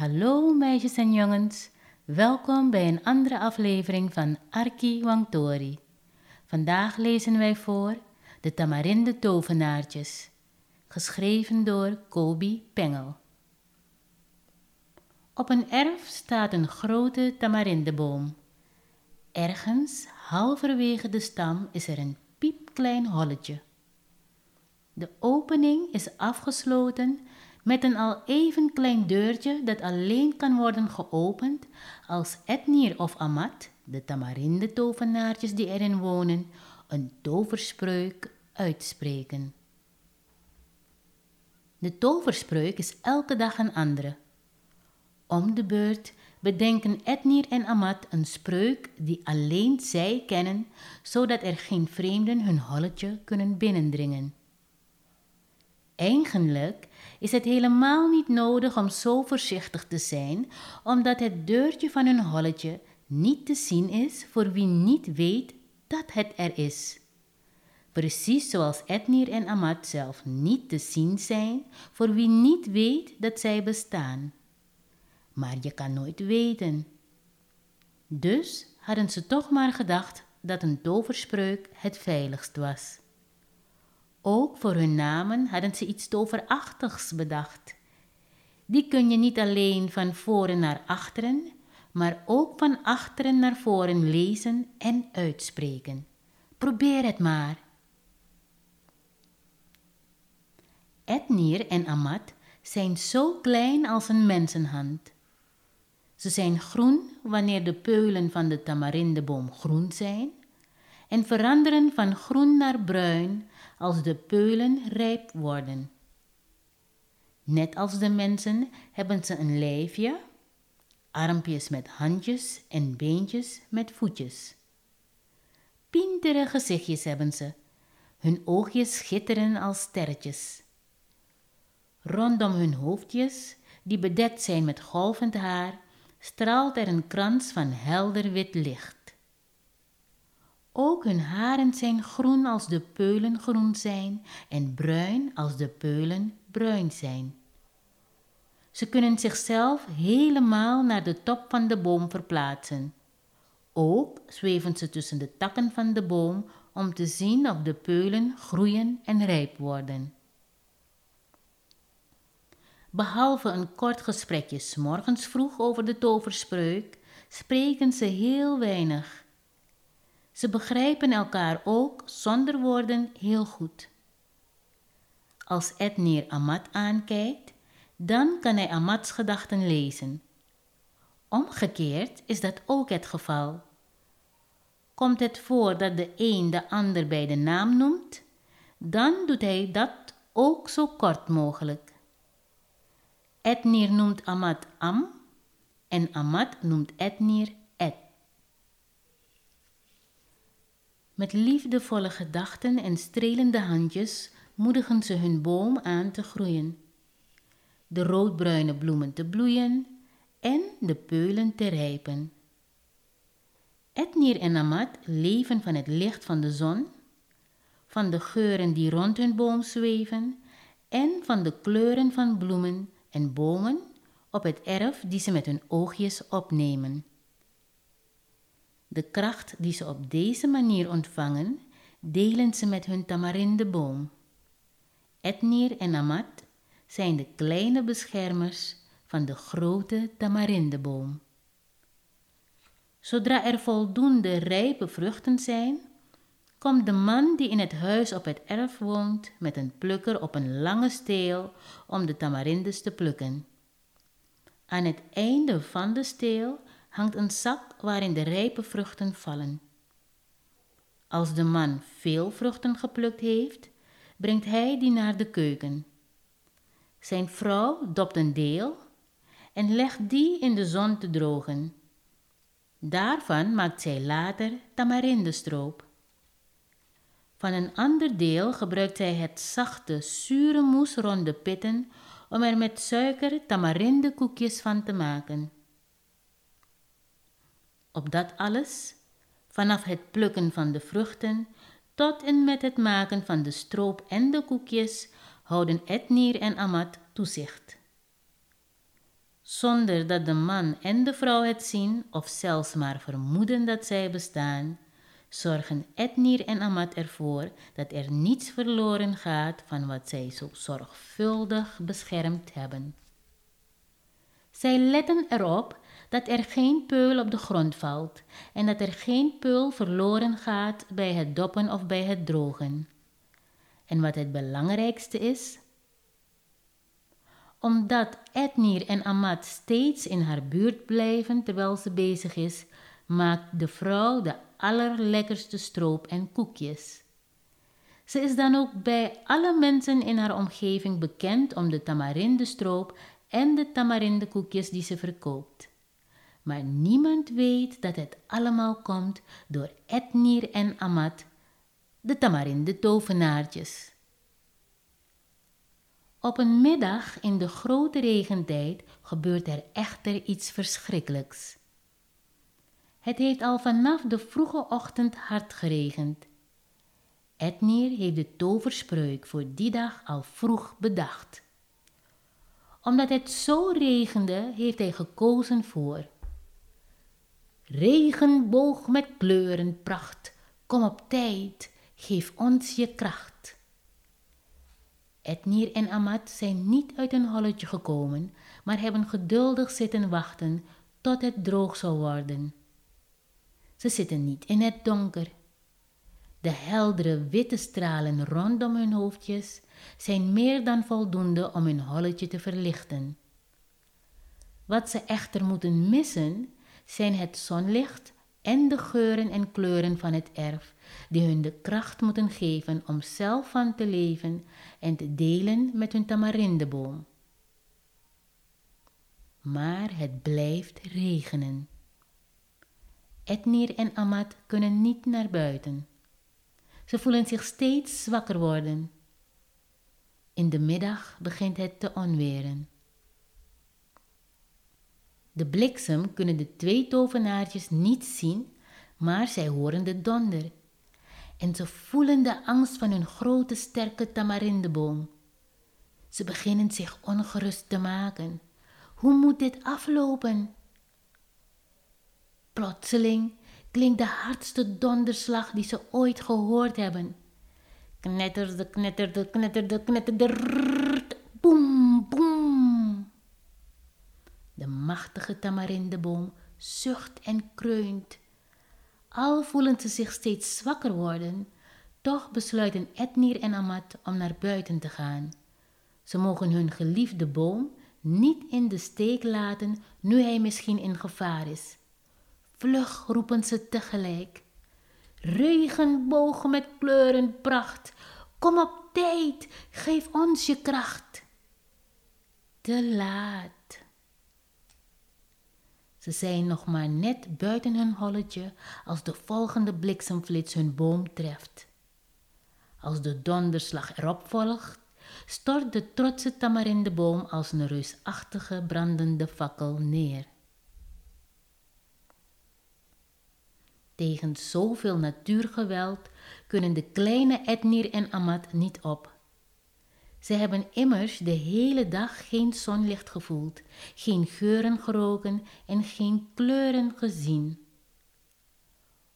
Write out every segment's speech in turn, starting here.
Hallo meisjes en jongens, welkom bij een andere aflevering van Arki Wangtori. Vandaag lezen wij voor De Tamarinde Tovenaartjes, geschreven door Kobi Pengel. Op een erf staat een grote tamarindeboom. Ergens, halverwege de stam, is er een piepklein holletje. De opening is afgesloten met een al even klein deurtje dat alleen kan worden geopend als Etnir of Amat, de tamarinde tovenaartjes die erin wonen, een toverspreuk uitspreken. De toverspreuk is elke dag een andere. Om de beurt bedenken Etnir en Amat een spreuk die alleen zij kennen, zodat er geen vreemden hun holletje kunnen binnendringen. Eigenlijk is het helemaal niet nodig om zo voorzichtig te zijn, omdat het deurtje van hun holletje niet te zien is voor wie niet weet dat het er is. Precies zoals Etnir en Amat zelf niet te zien zijn voor wie niet weet dat zij bestaan. Maar je kan nooit weten. Dus hadden ze toch maar gedacht dat een toverspreuk het veiligst was. Ook voor hun namen hadden ze iets toverachtigs bedacht. Die kun je niet alleen van voren naar achteren, maar ook van achteren naar voren lezen en uitspreken. Probeer het maar. Etnir en Amat zijn zo klein als een mensenhand. Ze zijn groen wanneer de peulen van de tamarindeboom groen zijn en veranderen van groen naar bruin als de peulen rijp worden. Net als de mensen hebben ze een lijfje, armpjes met handjes en beentjes met voetjes. Pintere gezichtjes hebben ze, hun oogjes schitteren als sterretjes. Rondom hun hoofdjes, die bedekt zijn met golvend haar, straalt er een krans van helder wit licht. Ook hun haren zijn groen als de peulen groen zijn en bruin als de peulen bruin zijn. Ze kunnen zichzelf helemaal naar de top van de boom verplaatsen. Ook zweven ze tussen de takken van de boom om te zien of de peulen groeien en rijp worden. Behalve een kort gesprekje s morgens vroeg over de toverspreuk, spreken ze heel weinig ze begrijpen elkaar ook zonder woorden heel goed. Als Ednir Amat aankijkt, dan kan hij Amats gedachten lezen. Omgekeerd is dat ook het geval. Komt het voor dat de een de ander bij de naam noemt, dan doet hij dat ook zo kort mogelijk. Etnir noemt Amat Am en Amat noemt Etnir Met liefdevolle gedachten en strelende handjes moedigen ze hun boom aan te groeien. De roodbruine bloemen te bloeien en de peulen te rijpen. Etnir en Amat leven van het licht van de zon, van de geuren die rond hun boom zweven en van de kleuren van bloemen en bomen op het erf die ze met hun oogjes opnemen. De kracht die ze op deze manier ontvangen, delen ze met hun tamarindeboom. Etnir en Amat zijn de kleine beschermers van de grote tamarindeboom. Zodra er voldoende rijpe vruchten zijn, komt de man die in het huis op het erf woont met een plukker op een lange steel om de tamarindes te plukken. Aan het einde van de steel hangt een zak waarin de rijpe vruchten vallen. Als de man veel vruchten geplukt heeft, brengt hij die naar de keuken. Zijn vrouw dopt een deel en legt die in de zon te drogen. Daarvan maakt zij later tamarindestroop. Van een ander deel gebruikt zij het zachte, zure moes rond de pitten om er met suiker tamarindikoekjes van te maken. Op dat alles, vanaf het plukken van de vruchten tot en met het maken van de stroop en de koekjes, houden Etnir en Amat toezicht. zonder dat de man en de vrouw het zien of zelfs maar vermoeden dat zij bestaan, zorgen Etnir en Amat ervoor dat er niets verloren gaat van wat zij zo zorgvuldig beschermd hebben. Zij letten erop dat er geen peul op de grond valt en dat er geen peul verloren gaat bij het doppen of bij het drogen. En wat het belangrijkste is, omdat Etnir en Amat steeds in haar buurt blijven terwijl ze bezig is, maakt de vrouw de allerlekkerste stroop en koekjes. Ze is dan ook bij alle mensen in haar omgeving bekend om de tamarindestroop en de tamarindekoekjes die ze verkoopt. Maar niemand weet dat het allemaal komt door Etnir en Amat, de tamarinde tovenaartjes. Op een middag in de grote regentijd gebeurt er echter iets verschrikkelijks. Het heeft al vanaf de vroege ochtend hard geregend. Etnir heeft de toverspreuk voor die dag al vroeg bedacht. Omdat het zo regende, heeft hij gekozen voor Regenboog met kleuren pracht, kom op tijd, geef ons je kracht. Etnir en Amat zijn niet uit een holletje gekomen, maar hebben geduldig zitten wachten tot het droog zou worden. Ze zitten niet in het donker. De heldere witte stralen rondom hun hoofdjes zijn meer dan voldoende om hun holletje te verlichten. Wat ze echter moeten missen, zijn het zonlicht en de geuren en kleuren van het erf, die hun de kracht moeten geven om zelf van te leven en te delen met hun tamarindeboom. Maar het blijft regenen. Etnir en Amat kunnen niet naar buiten. Ze voelen zich steeds zwakker worden. In de middag begint het te onweren. De bliksem kunnen de twee tovenaartjes niet zien, maar zij horen de donder. En ze voelen de angst van hun grote sterke tamarindeboom. Ze beginnen zich ongerust te maken. Hoe moet dit aflopen? Plotseling klinkt de hardste donderslag die ze ooit gehoord hebben. Knetterde, knetterde, knetterde, knetterde, boem. Machtige tamarindeboom zucht en kreunt. Al voelen ze zich steeds zwakker worden, toch besluiten Etnir en Amat om naar buiten te gaan. Ze mogen hun geliefde boom niet in de steek laten nu hij misschien in gevaar is. Vlug roepen ze tegelijk. Regenbogen met kleuren pracht, kom op tijd, geef ons je kracht. Te laat. Ze zijn nog maar net buiten hun holletje als de volgende bliksemflits hun boom treft. Als de donderslag erop volgt, stort de trotse tamarindeboom als een reusachtige brandende fakkel neer. Tegen zoveel natuurgeweld kunnen de kleine Etnir en Amat niet op. Ze hebben immers de hele dag geen zonlicht gevoeld, geen geuren geroken en geen kleuren gezien.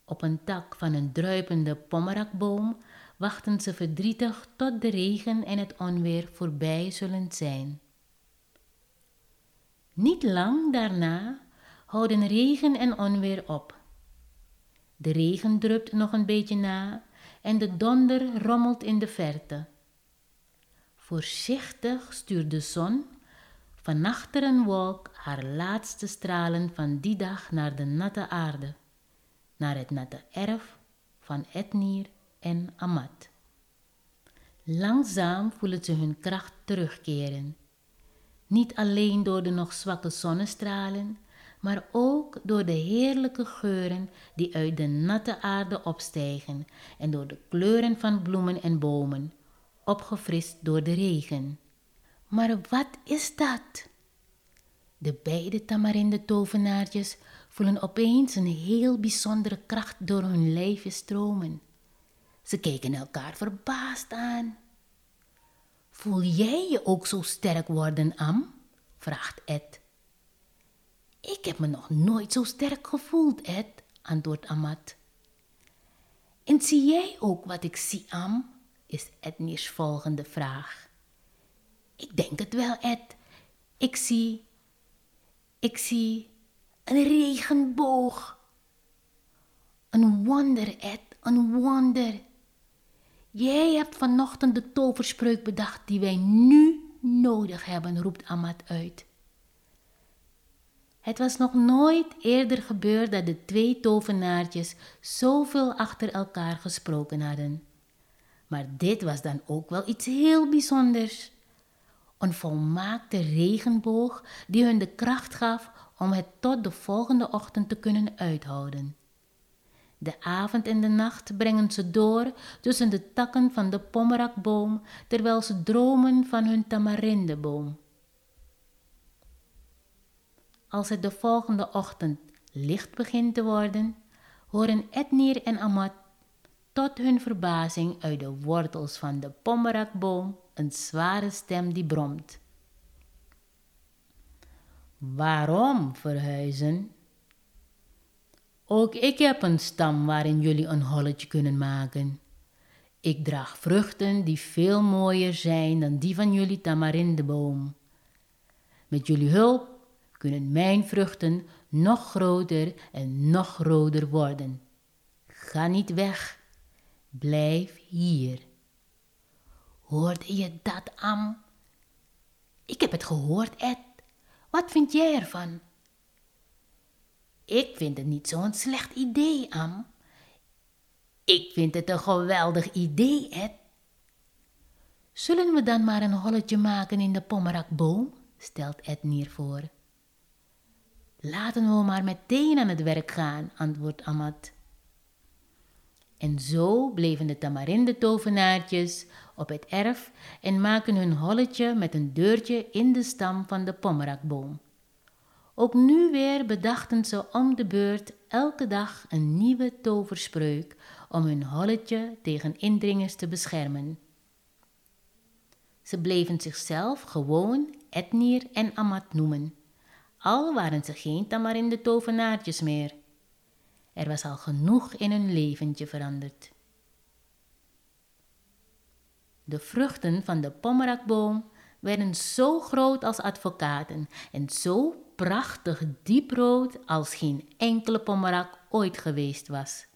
Op een tak van een druipende pommerakboom wachten ze verdrietig tot de regen en het onweer voorbij zullen zijn. Niet lang daarna houden regen en onweer op. De regen drupt nog een beetje na en de donder rommelt in de verte. Voorzichtig stuurt de zon van achter een wolk haar laatste stralen van die dag naar de natte aarde, naar het natte erf van Etnir en Amat. Langzaam voelen ze hun kracht terugkeren. Niet alleen door de nog zwakke zonnestralen, maar ook door de heerlijke geuren die uit de natte aarde opstijgen en door de kleuren van bloemen en bomen, opgefrist door de regen. Maar wat is dat? De beide tamarinde tovenaartjes voelen opeens een heel bijzondere kracht door hun lijfje stromen. Ze kijken elkaar verbaasd aan. Voel jij je ook zo sterk worden, Am? vraagt Ed. Ik heb me nog nooit zo sterk gevoeld, Ed, antwoordt Amat. En zie jij ook wat ik zie, Am? Is Edniers volgende vraag. Ik denk het wel, Ed. Ik zie. Ik zie een regenboog. Een wonder, Ed, een wonder. Jij hebt vanochtend de toverspreuk bedacht die wij nu nodig hebben, roept Amat uit. Het was nog nooit eerder gebeurd dat de twee tovenaartjes zoveel achter elkaar gesproken hadden. Maar dit was dan ook wel iets heel bijzonders. Een volmaakte regenboog die hun de kracht gaf om het tot de volgende ochtend te kunnen uithouden. De avond en de nacht brengen ze door tussen de takken van de pommerakboom, terwijl ze dromen van hun tamarindeboom. Als het de volgende ochtend licht begint te worden, horen Etnier en Amat tot hun verbazing uit de wortels van de pommerakboom een zware stem die bromt. Waarom verhuizen? Ook ik heb een stam waarin jullie een holletje kunnen maken. Ik draag vruchten die veel mooier zijn dan die van jullie tamarindeboom. Met jullie hulp kunnen mijn vruchten nog groter en nog roder worden. Ga niet weg, blijf hier. Hoorde je dat, Am? Ik heb het gehoord, Ed. Wat vind jij ervan? Ik vind het niet zo'n slecht idee, Am. Ik vind het een geweldig idee, Ed. Zullen we dan maar een holletje maken in de pommerakboom? stelt Ed Nier voor. Laten we maar meteen aan het werk gaan, antwoordt Amat. En zo bleven de tamarinde tovenaartjes op het erf en maken hun holletje met een deurtje in de stam van de pommerakboom. Ook nu weer bedachten ze om de beurt elke dag een nieuwe toverspreuk om hun holletje tegen indringers te beschermen. Ze bleven zichzelf gewoon Etnir en Amat noemen, al waren ze geen tamarinde tovenaartjes meer. Er was al genoeg in hun leventje veranderd. De vruchten van de pommerakboom werden zo groot als advocaten en zo prachtig dieprood als geen enkele pommerak ooit geweest was.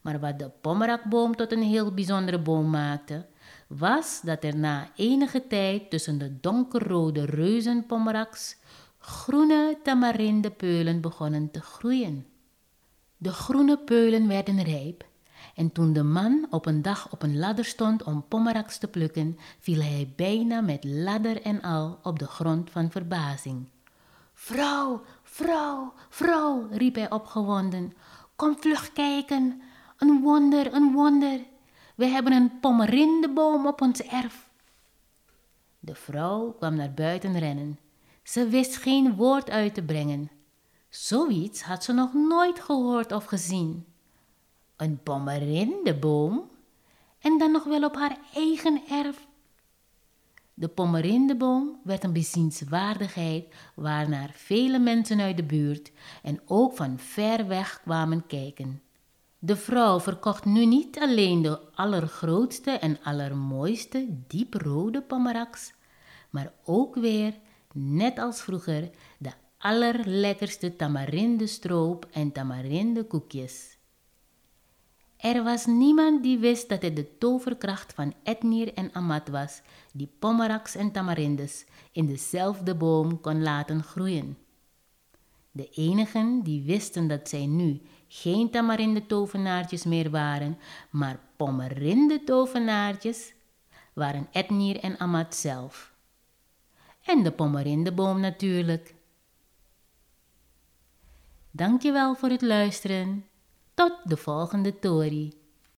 Maar wat de pommerakboom tot een heel bijzondere boom maakte, was dat er na enige tijd tussen de donkerrode reuzenpommeraks groene tamarindepeulen begonnen te groeien. De groene peulen werden rijp en toen de man op een dag op een ladder stond om pommeraks te plukken, viel hij bijna met ladder en al op de grond van verbazing. Vrouw, vrouw, vrouw, riep hij opgewonden, kom vlug kijken, een wonder, een wonder. We hebben een pommerindeboom op ons erf. De vrouw kwam naar buiten rennen. Ze wist geen woord uit te brengen. Zoiets had ze nog nooit gehoord of gezien. Een pommerindeboom? En dan nog wel op haar eigen erf. De pommerindeboom werd een bezienswaardigheid waarnaar vele mensen uit de buurt en ook van ver weg kwamen kijken. De vrouw verkocht nu niet alleen de allergrootste en allermooiste dieprode pomeraks, maar ook weer, net als vroeger, de allerlekkerste tamarindestroop en tamarindekoekjes. Er was niemand die wist dat het de toverkracht van Etnir en Amat was, die pomeraks en tamarindes in dezelfde boom kon laten groeien. De enigen die wisten dat zij nu geen tamarinde tovenaartjes meer waren, maar pommerinde tovenaartjes, waren Etnir en Amat zelf. En de pommerindeboom natuurlijk. Dankjewel voor het luisteren. Tot de volgende Tori.